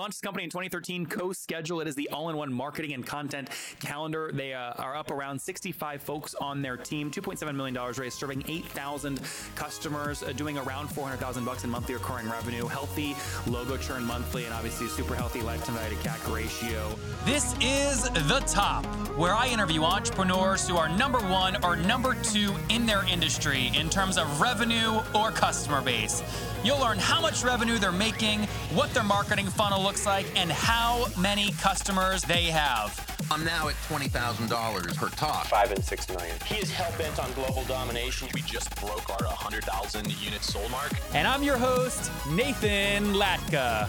Launched this company in 2013, CoSchedule. It is the all-in-one marketing and content calendar. They uh, are up around 65 folks on their team. 2.7 million dollars raised, serving 8,000 customers, uh, doing around 400,000 bucks in monthly recurring revenue. Healthy logo churn monthly, and obviously super healthy lifetime value to CAC ratio. This is the top, where I interview entrepreneurs who are number one or number two in their industry in terms of revenue or customer base. You'll learn how much revenue they're making, what their marketing funnel looks like, and how many customers they have. I'm now at $20,000 per talk. Five and six million. He is hell bent on global domination. We just broke our 100,000 unit sold mark. And I'm your host, Nathan Latka.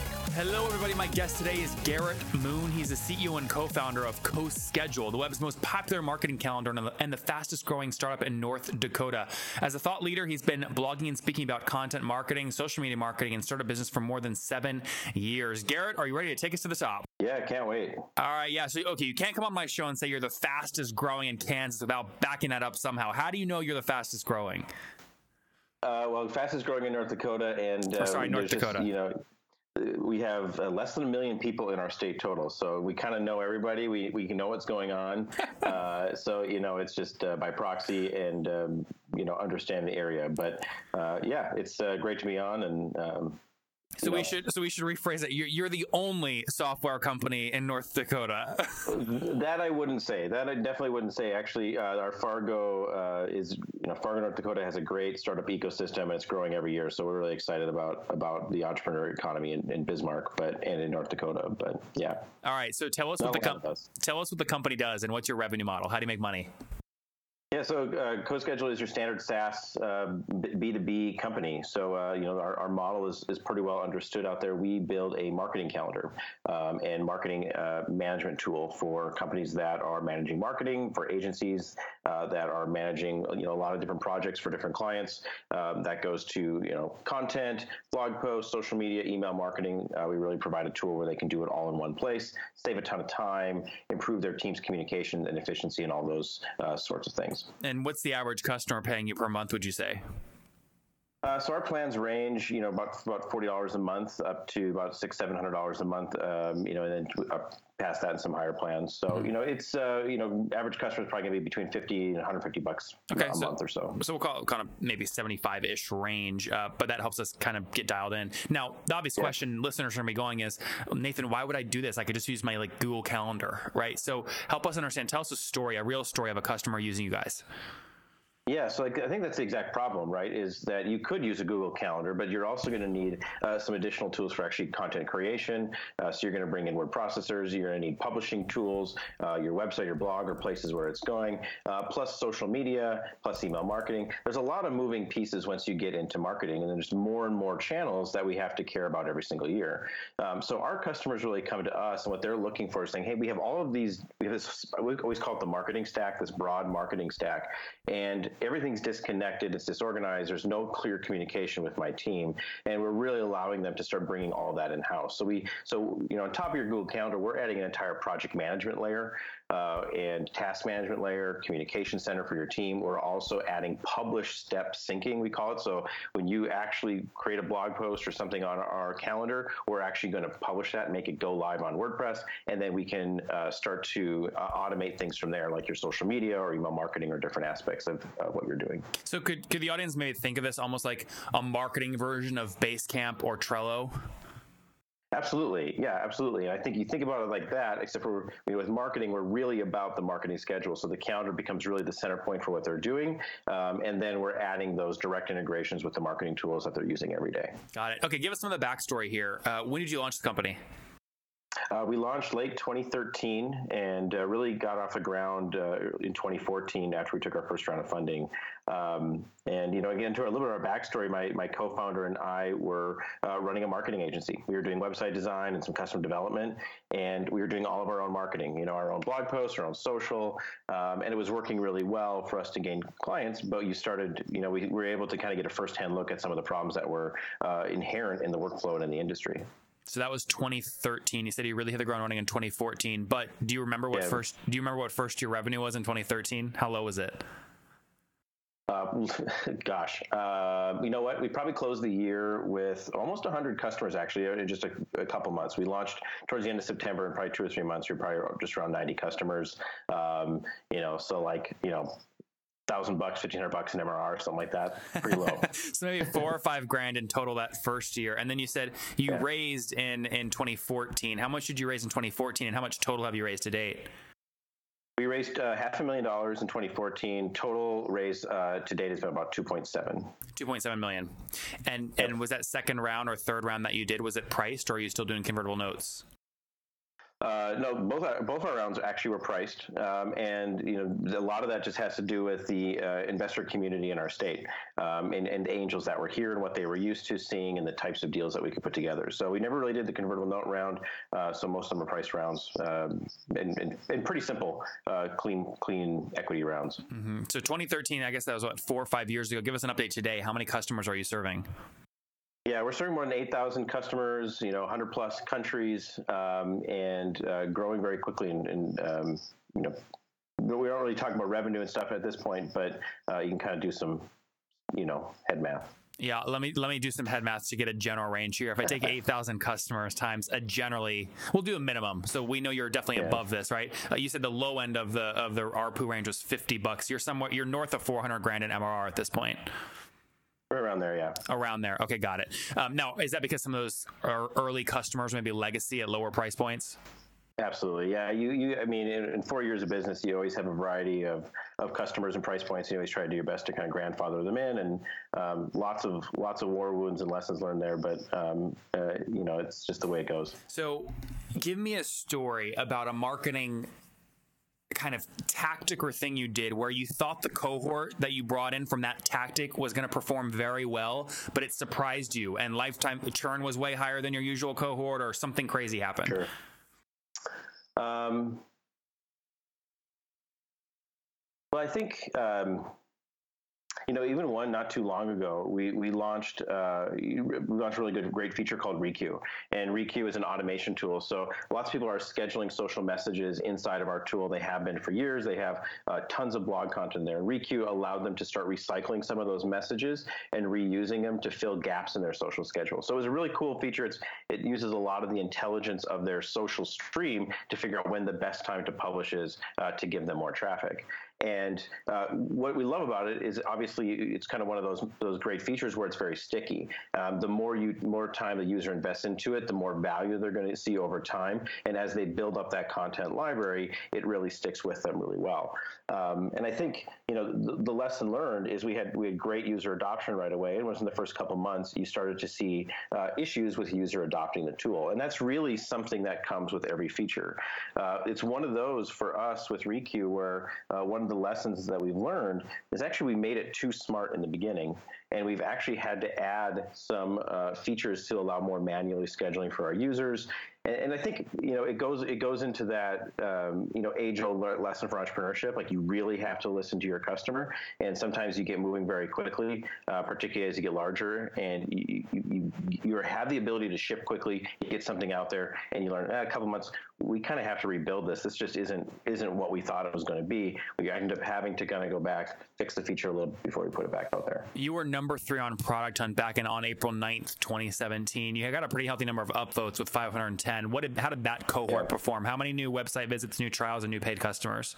Hello, everybody. My guest today is Garrett Moon. He's the CEO and co founder of CoSchedule, the web's most popular marketing calendar and the fastest growing startup in North Dakota. As a thought leader, he's been blogging and speaking about content marketing, social media marketing, and startup business for more than seven years. Garrett, are you ready to take us to the top? Yeah, I can't wait. All right. Yeah. So, okay, you can't come on my show and say you're the fastest growing in Kansas without backing that up somehow. How do you know you're the fastest growing? Uh, well, fastest growing in North Dakota, and uh, oh, sorry, North Dakota. Just, you know, we have uh, less than a million people in our state total, so we kind of know everybody. We we know what's going on. uh, so you know, it's just uh, by proxy and um, you know understand the area. But uh, yeah, it's uh, great to be on, and um, so we should so we should rephrase it. You're, you're the only software company in North Dakota. that I wouldn't say. That I definitely wouldn't say. Actually, uh, our Fargo uh, is you know Fargo, North Dakota has a great startup ecosystem and it's growing every year. So we're really excited about about the entrepreneur economy in, in Bismarck, but and in North Dakota. But yeah. All right. So tell us Not what the com- tell us what the company does and what's your revenue model. How do you make money? Yeah, so uh, CoSchedule is your standard SaaS uh, B2B company. So, uh, you know, our, our model is, is pretty well understood out there. We build a marketing calendar um, and marketing uh, management tool for companies that are managing marketing, for agencies uh, that are managing, you know, a lot of different projects for different clients. Um, that goes to, you know, content, blog posts, social media, email marketing. Uh, we really provide a tool where they can do it all in one place, save a ton of time, improve their team's communication and efficiency and all those sorts of things. And what's the average customer paying you per month? Would you say? Uh, so our plans range, you know, about about forty dollars a month up to about six seven hundred dollars a month, um, you know, and then up past that in some higher plans. So mm-hmm. you know, it's uh, you know, average customer is probably going to be between fifty and one hundred fifty bucks okay, a so, month or so. So we'll call it kind of maybe seventy five ish range, uh, but that helps us kind of get dialed in. Now, the obvious yeah. question listeners are going to be going is, Nathan, why would I do this? I could just use my like Google Calendar, right? So help us understand. Tell us a story, a real story of a customer using you guys. Yeah, so like, I think that's the exact problem, right? Is that you could use a Google Calendar, but you're also going to need uh, some additional tools for actually content creation. Uh, so you're going to bring in word processors, you're going to need publishing tools, uh, your website, your blog, or places where it's going, uh, plus social media, plus email marketing. There's a lot of moving pieces once you get into marketing, and there's more and more channels that we have to care about every single year. Um, so our customers really come to us, and what they're looking for is saying, "Hey, we have all of these. We have this. We always call it the marketing stack, this broad marketing stack, and everything's disconnected, it's disorganized, there's no clear communication with my team, and we're really allowing them to start bringing all that in house. So we, so you know, on top of your Google Calendar, we're adding an entire project management layer uh, and task management layer, communication center for your team. We're also adding publish step syncing, we call it. So when you actually create a blog post or something on our calendar, we're actually going to publish that make it go live on WordPress, and then we can uh, start to uh, automate things from there, like your social media or email marketing or different aspects of what you're doing. So could could the audience maybe think of this almost like a marketing version of Basecamp or Trello? Absolutely, yeah, absolutely. And I think you think about it like that, except for you know, with marketing, we're really about the marketing schedule. So the calendar becomes really the center point for what they're doing, um, and then we're adding those direct integrations with the marketing tools that they're using every day. Got it. Okay, give us some of the backstory here. Uh, when did you launch the company? Uh, we launched late 2013 and uh, really got off the ground uh, in 2014 after we took our first round of funding. Um, and you know, again, to a little bit of our backstory, my, my co-founder and I were uh, running a marketing agency. We were doing website design and some custom development, and we were doing all of our own marketing. You know, our own blog posts, our own social, um, and it was working really well for us to gain clients. But you started, you know, we were able to kind of get a firsthand look at some of the problems that were uh, inherent in the workflow and in the industry. So that was 2013. You said you really hit the ground running in 2014. But do you remember what yeah. first? Do you remember what first year revenue was in 2013? How low was it? Uh, gosh, uh, you know what? We probably closed the year with almost 100 customers actually in just a, a, couple months. We launched towards the end of September, and probably two or three months, we're probably just around 90 customers. Um, you know, so like you know, thousand bucks, fifteen hundred bucks in MRR, something like that. Pretty low. so maybe four or five grand in total that first year, and then you said you yeah. raised in in 2014. How much did you raise in 2014, and how much total have you raised to date? We raised uh, half a million dollars in 2014. Total raise uh, to date has been about 2.7. 2.7 million. And yep. and was that second round or third round that you did? Was it priced, or are you still doing convertible notes? Uh, no, both our, both our rounds actually were priced, um, and you know a lot of that just has to do with the uh, investor community in our state um, and, and, angels that were here and what they were used to seeing and the types of deals that we could put together. So we never really did the convertible note round. Uh, so most of them are priced rounds um, and, and, and, pretty simple, uh, clean clean equity rounds. Mm-hmm. So 2013, I guess that was what four or five years ago. Give us an update today. How many customers are you serving? Yeah, we're serving more than 8,000 customers, you know, 100 plus countries, um, and uh, growing very quickly. And, and um, you know, we don't really talk about revenue and stuff at this point, but uh, you can kind of do some, you know, head math. Yeah, let me let me do some head math to get a general range here. If I take eight thousand customers times a generally, we'll do a minimum. So we know you're definitely yeah. above this, right? Uh, you said the low end of the of the ARPU range was fifty bucks. You're somewhere you're north of four hundred grand in MRR at this point. Around there, yeah. Around there. Okay, got it. Um, now, is that because some of those are early customers, maybe legacy at lower price points? Absolutely, yeah. You, you. I mean, in, in, four years of business, you always have a variety of, of customers and price points. You always try to do your best to kind of grandfather them in, and um, lots of lots of war wounds and lessons learned there. But um, uh, you know, it's just the way it goes. So, give me a story about a marketing kind of tactic or thing you did where you thought the cohort that you brought in from that tactic was going to perform very well, but it surprised you and lifetime churn was way higher than your usual cohort or something crazy happened? Sure. Um, well, I think um, you know, even one not too long ago, we we launched uh, we launched a really good great feature called Requeue, and Requeue is an automation tool. So lots of people are scheduling social messages inside of our tool. They have been for years. They have uh, tons of blog content there. Requeue allowed them to start recycling some of those messages and reusing them to fill gaps in their social schedule. So it was a really cool feature. It's it uses a lot of the intelligence of their social stream to figure out when the best time to publish is uh, to give them more traffic. And uh, what we love about it is obviously it's kind of one of those those great features where it's very sticky. Um, the more you more time the user invests into it, the more value they're going to see over time. And as they build up that content library, it really sticks with them really well. Um, and I think you know the, the, lesson learned is we had we had great user adoption right away. And within the first couple months, you started to see uh, issues with user adopting the tool, and that's really something that comes with every feature. Uh, it's one of those for us with Requeue where uh, one the lessons that we've learned is actually we made it too smart in the beginning, and we've actually had to add some uh, features to allow more manually scheduling for our users and, and, I think you know it goes it goes into that um, you know age old lesson for entrepreneurship. Like you really have to listen to your customer, and sometimes you get moving very quickly, uh, particularly as you get larger, and you, you, you have the ability to ship quickly. Get something out there, and you learn eh, a couple months. We kind of have to rebuild this. This just isn't isn't what we thought it was going to be. We end up having to kind of go back, fix the feature a little before we put it back out there. You were number three on Product Hunt back in on April 9th, 2017. You got a pretty healthy number of upvotes with 510 What did how did that cohort yeah. perform? How many new website visits, new trials, and new paid customers?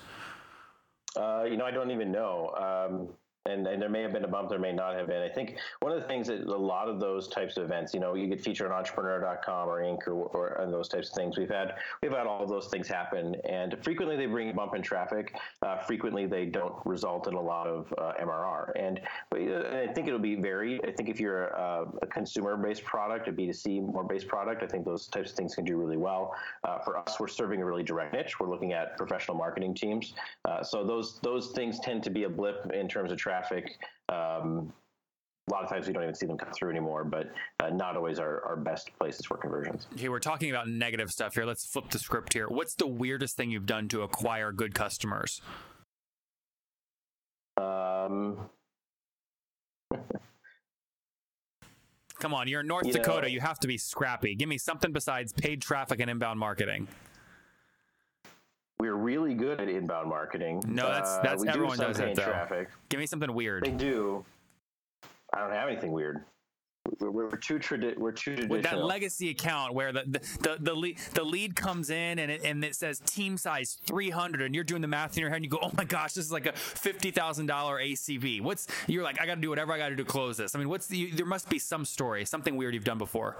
Uh, you know, I don't even know. Um, and, and there may have been a bump, there may not have been. I think one of the things that a lot of those types of events, you know, you could feature on entrepreneur.com or Inc. or, or and those types of things. We've had we've had all those things happen, and frequently they bring a bump in traffic. Uh, frequently they don't result in a lot of uh, MRR, and, and, I think it'll be varied. I think if you're a, a consumer-based product, a B2C more based product, I think those types of things can do really well. Uh, for us, we're serving a really direct niche. We're looking at professional marketing teams, uh, so those those things tend to be a blip in terms of traffic. Um, a lot of times we don't even see them come through anymore, but uh, not always our, our best places for conversions. Okay, we're talking about negative stuff here. Let's flip the script here. What's the weirdest thing you've done to acquire good customers? Um, Come on, you're in North you Dakota. Know, you have to be scrappy. Give me something besides paid traffic and inbound marketing. We're really good at inbound marketing. No, that's uh, that's uh, everyone do does it though. Traffic. Give me something weird. They do. I don't have anything weird. We're, we're too tradi- We're too traditional. With that legacy account where the the the, the, lead, the lead comes in and it, and it says team size 300, and you're doing the math in your head, and you go, "Oh my gosh, this is like a fifty thousand dollar ACV." What's you're like? I got to do whatever I got to do to close this. I mean, what's the? There must be some story, something weird you've done before.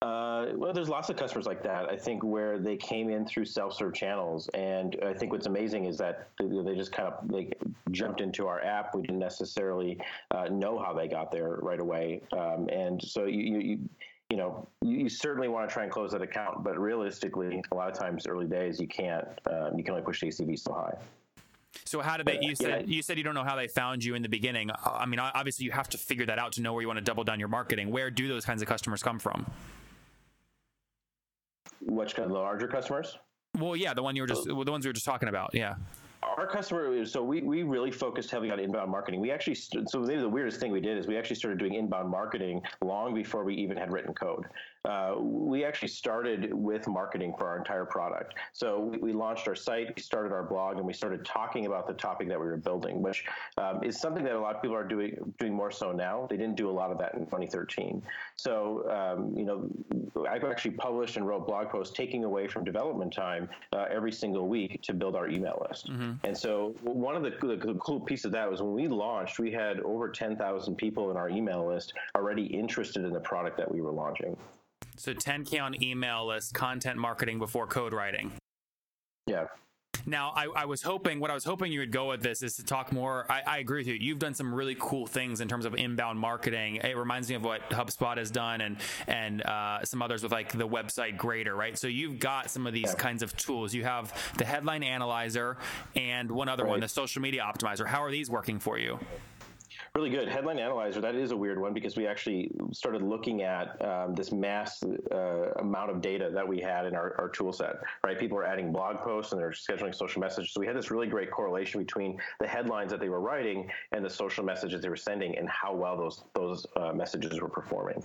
Uh, well, there's lots of customers like that. I think where they came in through self-serve channels, and I think what's amazing is that they just kind of like jumped into our app. We didn't necessarily uh, know how they got there right away, um, and so you, you you know, you, you, certainly want to try and close that account, but realistically, a lot of times, early days, you can't. Um, you can only push the ACV so high. So how did they? You said yeah. you said you don't know how they found you in the beginning. I mean, obviously, you have to figure that out to know where you want to double down your marketing. Where do those kinds of customers come from? Which kind of larger customers? Well, yeah, the one you were just oh. the ones we were just talking about. Yeah our customer so we, we really focused heavily on inbound marketing we actually so maybe the weirdest thing we did is we actually started doing inbound marketing long before we even had written code uh, we actually started with marketing for our entire product so we, we, launched our site we started our blog and we started talking about the topic that we were building which um, is something that a lot of people are doing doing more so now they didn't do a lot of that in 2013 so um, you know i've actually published and wrote blog posts taking away from development time uh, every single week to build our email list mm-hmm. And so one of the, the, cool piece of that was when we launched, we had over 10,000 people in our email list already interested in the product that we were launching. So 10K on email list, content marketing before code writing. Yeah. Now, I, I, was hoping, what I was hoping you would go with this is to talk more. I, I, agree with you. You've done some really cool things in terms of inbound marketing. It reminds me of what HubSpot has done and and uh, some others with like the website grader, right? So you've got some of these yeah. kinds of tools. You have the headline analyzer and one other right. one, the social media optimizer. How are these working for you? Really good. Headline Analyzer, that is a weird one because we actually started looking at um, this mass uh, amount of data that we had in our, our tool set, right? People are adding blog posts and they're scheduling social messages. So we had this really great correlation between the headlines that they were writing and the social messages they were sending and how well those, those uh, messages were performing.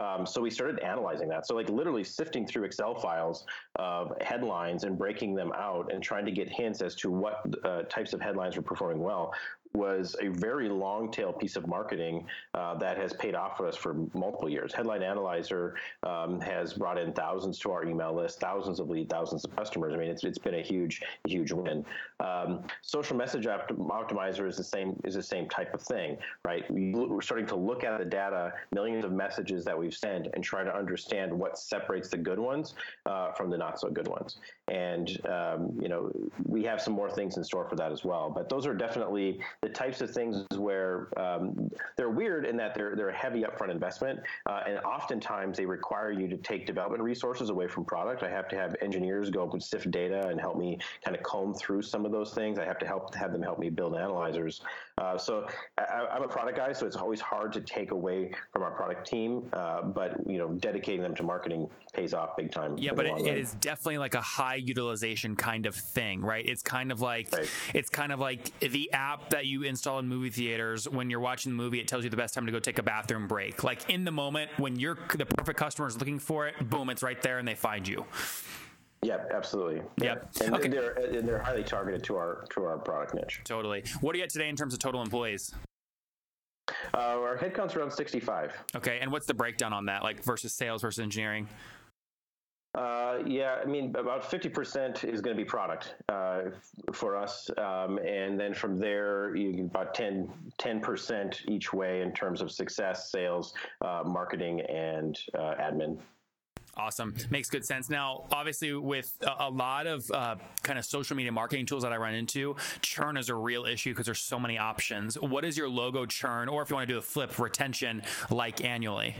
Um, so we started analyzing that. So like literally sifting through Excel files of headlines and breaking them out and trying to get hints as to what uh, types of headlines were performing well was a very long tail piece of marketing uh, that has paid off for us for multiple years. Headline Analyzer um, has brought in thousands to our email list, thousands of leads, thousands of customers. I mean, it's, it's been a huge, huge win. Um, social Message Optimizer is the same is the same type of thing, right? We're starting to look at the data, millions of messages that we've sent, and try to understand what separates the good ones uh, from the not so good ones. And um, you know, we have some more things in store for that as well. But those are definitely the types of things where um, they're weird in that they're they're a heavy upfront investment, uh, and oftentimes they require you to take development resources away from product. I have to have engineers go and sift data and help me kind of comb through some of those things. I have to help have them help me build analyzers. Uh, so I, am a product guy, so it's always hard to take away from our product team, uh, but you know, dedicating them to marketing pays off big time. Yeah, but it, it is definitely like a high utilization kind of thing, right? It's kind of like right. it's kind of like the app that you install in movie theaters when you're watching the movie it tells you the best time to go take a bathroom break like in the moment when you're the perfect customer is looking for it boom it's right there and they find you yeah, absolutely. Yep. And okay. they're and they're highly targeted to our to our product niche. Totally. What do you get today in terms of total employees? Uh, our headcount's around 65. Okay, and what's the breakdown on that, like versus sales versus engineering? Yeah, I mean, about 50% is going to be product uh, for us. Um, and then from there, you get about 10, 10% each way in terms of success, sales, uh, marketing, and uh, admin. Awesome. Makes good sense. Now, obviously, with a, a lot of uh, kind of social media marketing tools that I run into, churn is a real issue because there's so many options. What is your logo churn, or if you want to do a flip, retention like annually?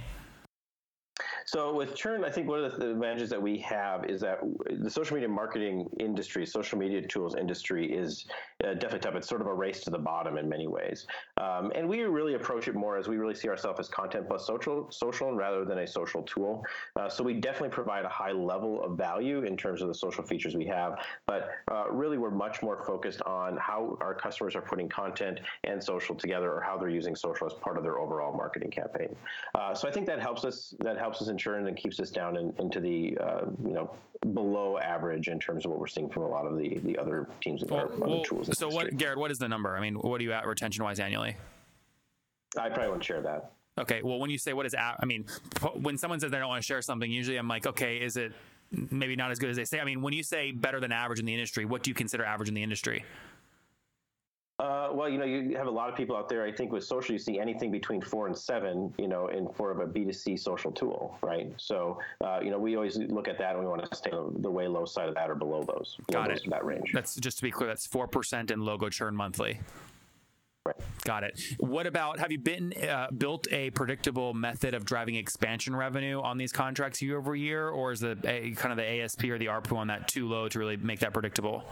So with churn, I think one of the advantages that we have is that the social media marketing industry, social media tools industry, is uh, definitely tough. It's sort of a race to the bottom in many ways, um, and we really approach it more as we really see ourselves as content plus social, social rather than a social tool. Uh, so we definitely provide a high level of value in terms of the social features we have, but uh, really we're much more focused on how our customers are putting content and social together, or how they're using social as part of their overall marketing campaign. Uh, so I think that helps us. That helps us insurance and keeps us down in, into the uh, you know below average in terms of what we're seeing from a lot of the the other teams and well, other well, tools. So what, Garrett? What is the number? I mean, what are you at retention wise annually? I probably won't share that. Okay. Well, when you say what is, at, I mean, when someone says they don't want to share something, usually I'm like, okay, is it maybe not as good as they say? I mean, when you say better than average in the industry, what do you consider average in the industry? Uh, well, you know, you have a lot of people out there. I think with social, you see anything between four and seven, you know, in for of a B2C social tool, right? So, uh, you know, we always look at that and we want to stay the way low side of that or below those. Below Got it. that range. That's just to be clear. That's four percent in logo churn monthly. Right. Got it. What about have you been uh, built a predictable method of driving expansion revenue on these contracts year over year, or is the a, kind of the ASP or the ARPU on that too low to really make that predictable?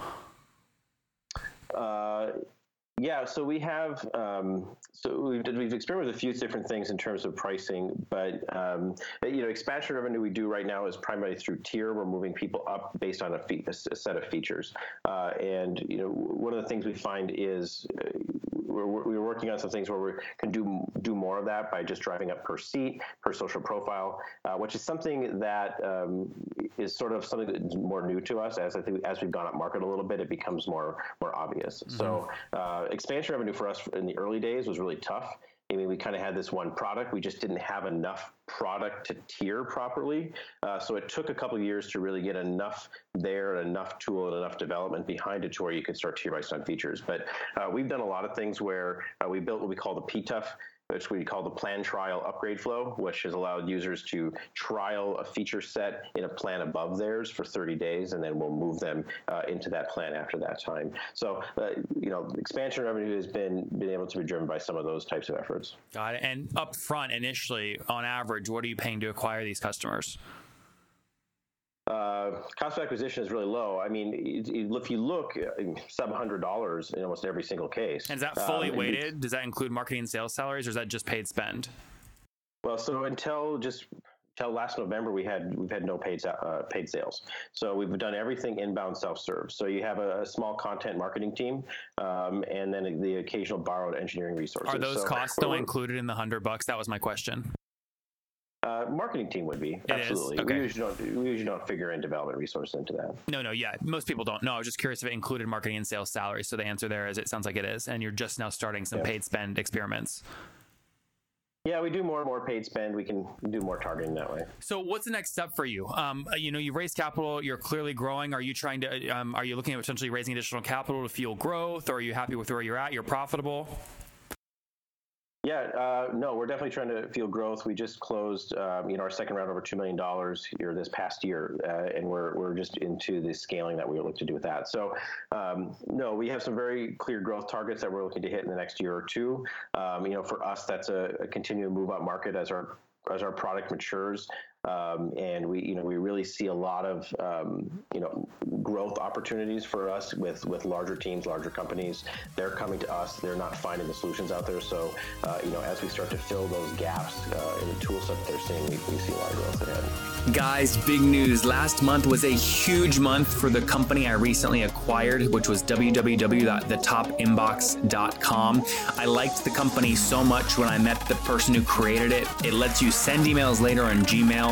Yeah, so we have um, so we've, we've experimented with a few different things in terms of pricing, but um, you know, expansion revenue we do right now is primarily through tier. We're moving people up based on a, fee, a set of features, uh, and you know, one of the things we find is we're, we're working on some things where we can do do more of that by just driving up per seat, per social profile, uh, which is something that um, is sort of something that's more new to us. As I think as we've gone up market a little bit, it becomes more more obvious. Mm-hmm. So uh, expansion revenue for us in the early days was really tough. I mean, we kind of had this one product. We just didn't have enough product to tier properly. Uh, so it took a couple years to really get enough there and enough tool and enough development behind it to where you could start tier based on features. But uh, we've done a lot of things where uh, we built what we call the PTUF which we call the plan trial upgrade flow, which has allowed users to trial a feature set in a plan above theirs for 30 days, and then we'll move them uh, into that plan after that time. So, uh, you know, expansion revenue has been been able to be driven by some of those types of efforts. Got it. And up front, initially, on average, what are you paying to acquire these customers? Uh, cost of acquisition is really low. I mean, if you look, uh, seven hundred dollars in almost every single case. And is that fully um, weighted? Does that include marketing and sales salaries, or is that just paid spend? Well, so until just until last November, we had we've had no paid uh, paid sales. So we've done everything inbound self serve. So you have a, a small content marketing team, um, and then the occasional borrowed engineering resources. Are those so costs still included in the hundred bucks? That was my question. Uh, marketing team would be it absolutely. Okay. We usually don't. We usually don't figure in development resources into that. No, no, yeah. Most people don't. No, I was just curious if it included marketing and sales salaries. So the answer there is it sounds like it is, and you're just now starting some yeah. paid spend experiments. Yeah, we do more and more paid spend. We can do more targeting that way. So, what's the next step for you? Um, you know, you've raised capital. You're clearly growing. Are you trying to? Um, are you looking at potentially raising additional capital to fuel growth, or are you happy with where you're at? You're profitable. Yeah, uh, no, we're definitely trying to feel growth. We just closed, um, you know, our second round over two million dollars here this past year, uh, and we're we're just into the scaling that we look to do with that. So, um, no, we have some very clear growth targets that we're looking to hit in the next year or two. Um, you know, for us, that's a, a continuing move up market as our as our product matures. Um, and we, you know, we really see a lot of, um, you know, growth opportunities for us with with larger teams, larger companies. They're coming to us. They're not finding the solutions out there. So, uh, you know, as we start to fill those gaps uh, in the tool set that they're seeing, we, we see a lot of growth ahead. Guys, big news! Last month was a huge month for the company I recently acquired, which was www.thetopinbox.com. I liked the company so much when I met the person who created it. It lets you send emails later on Gmail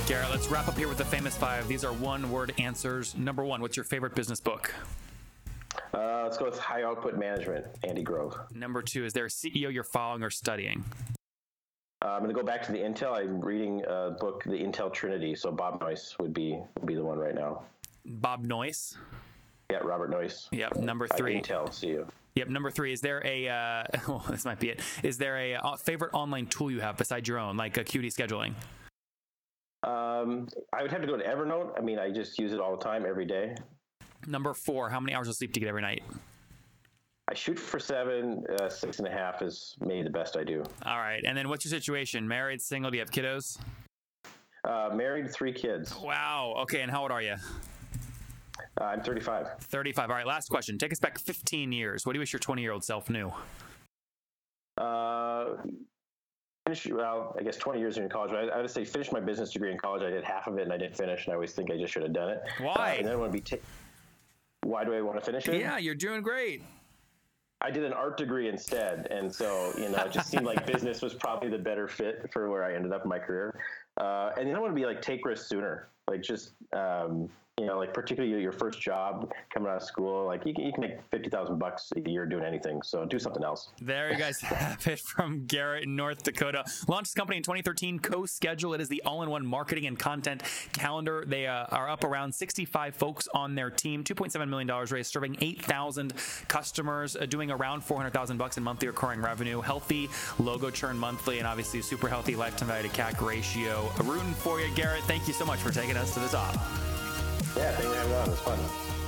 Right, Garrett, let's wrap up here with the famous five. These are one word answers. Number one, what's your favorite business book? Uh, let's go with high output management, Andy Grove. Number two, is there a CEO you're following or studying? Uh, I'm going to go back to the Intel. I'm reading a book, The Intel Trinity. So Bob Noyce would be would be the one right now. Bob Noyce. Yeah, Robert Noyce. Yep. Number three. Intel CEO. Yep. Number three. Is there a? Uh, well, this might be it. Is there a uh, favorite online tool you have besides your own, like a QD scheduling? Um, I would have to go to Evernote. I mean, I just use it all the time, every day. Number four, how many hours of sleep do you get every night? I shoot for seven. Uh, six and a half is maybe the best I do. All right. And then what's your situation? Married, single? Do you have kiddos? Uh, married, three kids. Wow. Okay. And how old are you? Uh, I'm 35. 35. All right. Last question. Take us back 15 years. What do you wish your 20 year old self knew? Uh, finish, well, I guess 20 years in college. I, I would say finish my business degree in college. I did half of it and I didn't finish, and I always think I just should have done it. Why? Uh, and then I want to be. T- why do I want to finish it? Yeah, you're doing great. I did an art degree instead, and so you know, it just seemed like business was probably the better fit for where I ended up in my career. Uh, and then I want to be like take risks sooner, like just um, you know, like particularly your first job coming out of school, like you can, you can make 50,000 bucks a year doing anything. So do something else. There you guys have it from Garrett in North Dakota. Launched the company in 2013, CoSchedule. It is the all-in-one marketing and content calendar. They uh, are up around 65 folks on their team, $2.7 million raised, serving 8,000 customers, uh, doing around 400,000 bucks in monthly recurring revenue, healthy logo churn monthly, and obviously super healthy lifetime value to CAC ratio. A rooting for you, Garrett. Thank you so much for taking us to the top. Yeah, thank you for having me on. It was fun.